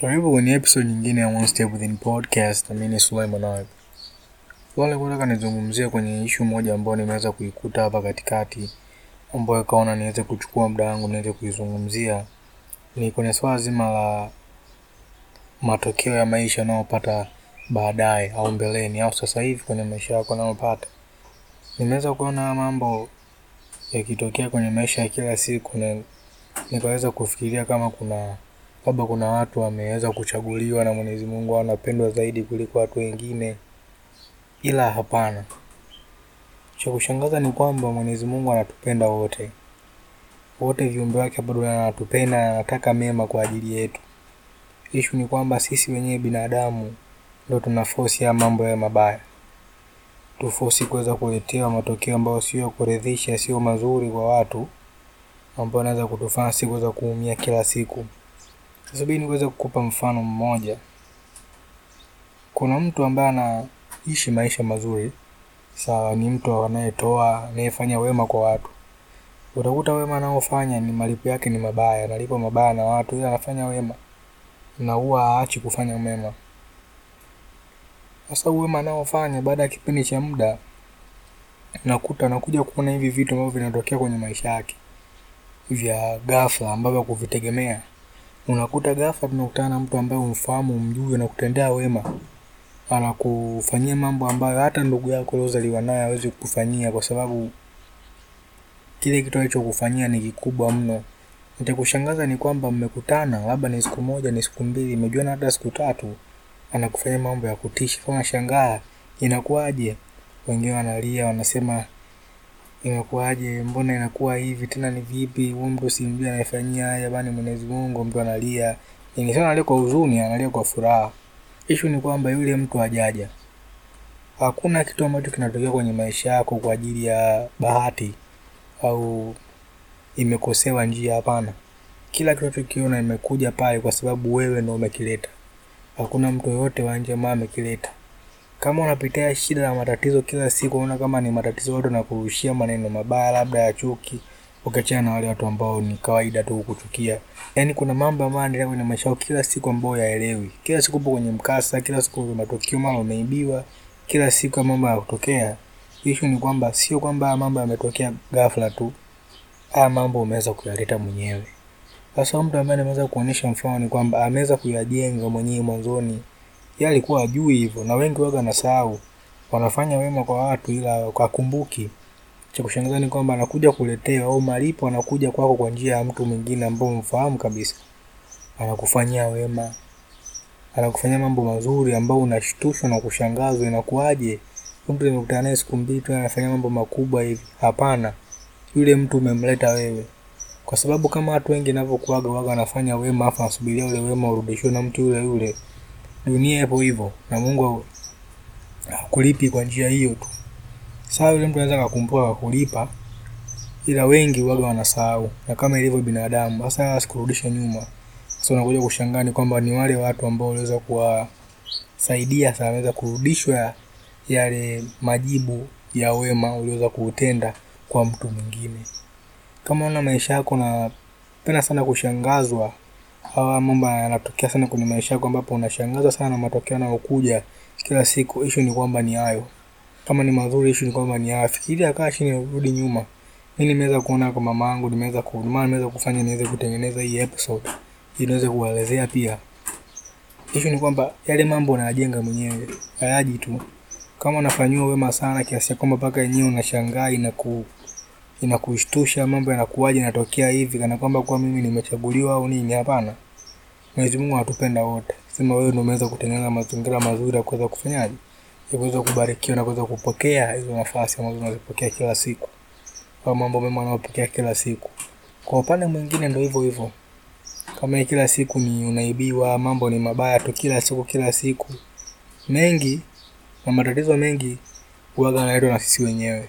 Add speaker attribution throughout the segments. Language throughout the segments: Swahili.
Speaker 1: Karibu kwenye episode nyingine ya One Step Within Podcast. Mimi Sulaiman Ayub. Wale nataka nizungumzia kwenye ishu moja ambayo nimeweza kuikuta hapa katikati, ambayo kaona niweze kuchukua muda wangu niweze kuizungumzia, ni kwenye swala zima la matokeo ya maisha unayopata baadaye au mbeleni au sasa hivi kwenye maisha yako unayopata. Nimeweza kuona mambo yakitokea kwenye maisha ya kila siku na nikaweza kufikiria kama kuna labda kuna watu wameweza kuchaguliwa na Mwenyezi Mungu wanapendwa zaidi kuliko watu wengine, ila hapana. Cha kushangaza ni kwamba Mwenyezi Mungu anatupenda wote, wote viumbe wake bado anatupenda na anataka mema kwa ajili yetu. Ishu ni kwamba sisi wenyewe binadamu ndo tunafosi ya mambo ya mabaya, tufosi kuweza kuletewa matokeo ambayo sio ya kuridhisha, sio mazuri kwa watu, ambayo anaweza kutufanya si kuweza kuumia kila siku. Sasa bini niweze kukupa mfano mmoja. Kuna mtu ambaye anaishi maisha mazuri, sawa, ni mtu anayetoa, anayefanya wema kwa watu. Utakuta wema anaofanya ni malipo yake ni mabaya, analipa mabaya na watu, ila anafanya wema na huwa haachi kufanya mema. Sasa wema anaofanya baada ya kipindi cha muda, nakuta anakuja kuona hivi vitu ambavyo vinatokea kwenye maisha yake vya ghafla ambavyo kuvitegemea unakuta ghafla tunakutana na mtu ambaye umfahamu umjui, anakutendea wema, anakufanyia mambo ambayo hata ndugu yako uliozaliwa naye hawezi kukufanyia, kwa sababu kile kitu alichokufanyia ni kikubwa mno. Nitakushangaza ni kwamba mmekutana labda ni siku moja, ni siku mbili, mmejuana hata siku tatu, anakufanyia mambo ya kutisha. Kama shangaa, inakuwaje? Wengine wanalia, wanasema inakuwaje, mbona inakuwa hivi tena, ni vipi? Huyu mtu simjui anaifanyia haya, bani Mwenyezi Mungu. Mtu analia, ni sana analia kwa huzuni, analia kwa furaha. Ishu ni kwamba yule mtu hajaja. Hakuna kitu ambacho kinatokea kwenye maisha yako kwa ajili ya bahati au imekosewa njia. Hapana, kila kitu tukiona imekuja pale kwa sababu wewe ndo umekileta. Hakuna mtu yoyote wa nje ambaye amekileta. Kama unapitia shida na matatizo kila siku, unaona kama ni matatizo watu wanakurushia maneno mabaya labda ya chuki, ukiachana na wale watu ambao ni kawaida tu kukuchukia. Yaani kuna mambo ambayo yanaendelea kwenye maisha kila siku ambayo yaelewi. Kila siku upo kwenye mkasa, kila siku matokeo, mara umeibiwa, kila siku mambo yanatokea. Ishu ni kwamba sio kwamba mambo yametokea ghafla tu. Haya mambo umeweza kuyaleta mwenyewe. Sasa mtu ambaye ameweza kuonyesha mfano ni kwamba ameweza kuyajenga mwenyewe mwanzoni yeye alikuwa ajui hivyo, na wengi waga nasahau, wanafanya wema kwa watu ila kwa kumbuki. Cha kushangaza ni kwamba anakuja kuletewa au malipo anakuja kwako kwa njia ya mtu mwingine ambao umfahamu kabisa, anakufanyia wema, anakufanyia mambo mazuri ambao unashtushwa na kushangazwa, inakuwaje? Mtu nimekutana naye siku mbili tu anafanya mambo makubwa hivi? Hapana, yule mtu umemleta wewe, kwa sababu kama watu wengi navyokuaga waga wanafanya wema afu nasubiria ule wema urudishiwe na mtu yule yule dunia ipo hivyo na Mungu hakulipi kwa njia hiyo tu. Sawa, yule mtu anaweza kukumbuka kulipa, ila wengi waga wanasahau, na kama ilivyo binadamu, sasa asikurudisha nyuma. Sasa unakuja kushangaa ni kwamba ni wale watu ambao waliweza kuwasaidia sasa wanaweza kurudishwa yale majibu ya wema uliweza kuutenda kwa mtu mwingine. Kama una maisha yako, napenda sana kushangazwa hawa mambo yanatokea sana kwenye maisha yako, ambapo unashangazwa sana na matokeo yanayokuja kila siku. Issue ni kwamba ni hayo, kama ni mazuri, issue ni kwamba ni hayo. Fikiria, kaa chini, rudi nyuma. Mimi nimeweza kuona kwa mama yangu, nimeweza ku nimeweza kufanya niweze kutengeneza hii episode ili niweze kuwaelezea pia. Issue ni kwamba yale mambo unayajenga mwenyewe, hayaji tu. Kama unafanyiwa wema sana kiasi kwamba mpaka yenyewe unashangaa inaku inakushtusha, mambo yanakuwaje, yanatokea hivi kana kwamba kwa mimi nimechaguliwa au nini? Hapana. Mwenyezi Mungu anatupenda wote. Sema wewe ndio umeweza kutengeneza mazingira mazuri ya kuweza kufanyaje, ya kuweza kubarikiwa na kuweza kupokea hizo nafasi ambazo unazipokea kila siku, au mambo mema unayopokea kila siku. Kwa upande mwingine ndio hivyo hivyo, kama kila siku ni unaibiwa, mambo ni mabaya tu kila siku kila siku, mengi na matatizo mengi huaga yanaletwa na sisi wenyewe.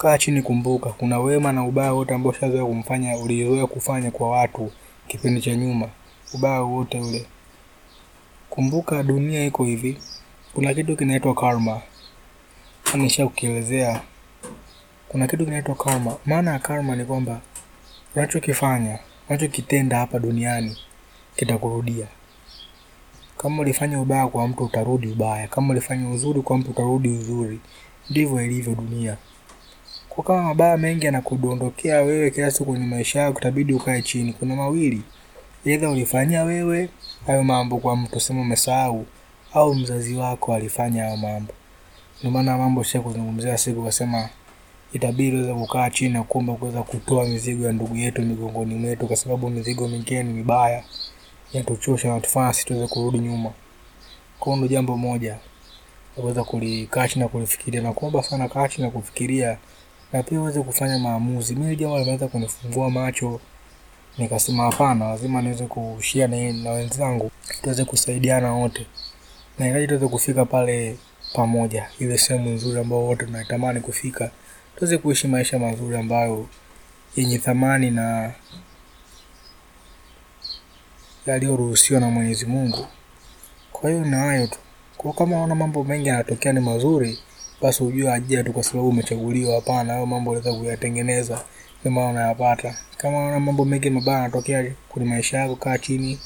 Speaker 1: Kaa chini, kumbuka kuna wema na ubaya wote ambao ushazoea kumfanya, ulizoea kufanya kwa watu kipindi cha nyuma ubaya wote ule. Kumbuka dunia iko hivi, kuna kitu kinaitwa karma. Nisha kukielezea, kuna kitu kinaitwa karma. Maana ya karma ni kwamba unachokifanya, unachokitenda hapa duniani kitakurudia. Kama ulifanya ubaya kwa mtu utarudi ubaya, kama ulifanya uzuri kwa mtu utarudi uzuri. Ndivyo ilivyo dunia. Kwa kama mabaya mengi yanakudondokea wewe kila siku kwenye maisha yako, itabidi ukae chini. Kuna mawili, aidha ulifanyia wewe hayo mambo kwa mtu, sema umesahau, au mzazi wako alifanya hayo mambo. Ndio maana mambo sio kuzungumzia siku kasema itabidi uweze kukaa chini na kuomba kuweza kutoa mizigo ya ndugu yetu migongoni mwetu, kwa sababu mizigo mingine ni mibaya, inatuchosha na tufanya sisi tuweze kurudi nyuma. Kwa hiyo jambo moja kuweza kulikaa chini na kulifikiria, na kuomba sana kaa chini na kufikiria, na pia uweze kufanya maamuzi. Mimi jambo limeweza kunifungua macho, nikasema hapana, lazima niweze kushia na, na wenzangu tuweze kusaidiana wote, na ingawa tuweze kufika pale pamoja, ile sehemu nzuri ambayo wote tunatamani kufika, tuweze kuishi maisha mazuri ambayo yenye thamani na yaliyoruhusiwa na Mwenyezi Mungu. Kwa hiyo ni hayo tu. Kwa kama unaona mambo mengi yanatokea ni mazuri, basi ujue ajia tu kwa sababu umechaguliwa. Hapana, hayo mambo unaweza kuyatengeneza, ndio maana unayapata. Kama una mambo mengi mabaya yanatokea kwenye maisha yako, kaa chini,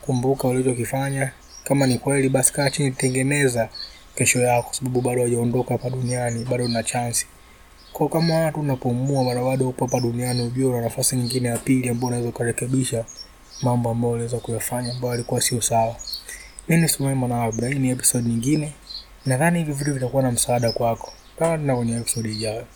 Speaker 1: kumbuka ulichokifanya. Kama ni kweli, basi kaa chini, tengeneza kesho yako, kwa sababu bado hujaondoka hapa duniani, bado una chance. Kwa kama watu unapomua bado bado upo hapa duniani, ujue una nafasi nyingine ya pili ambayo unaweza kurekebisha mambo ambayo unaweza kuyafanya ambayo alikuwa sio sawa. Mimi ni Sumaye na Abra. Hii ni episode nyingine. Nadhani hivi vitu vitakuwa na msaada kwako. Mpaka na kwenye episode ijayo.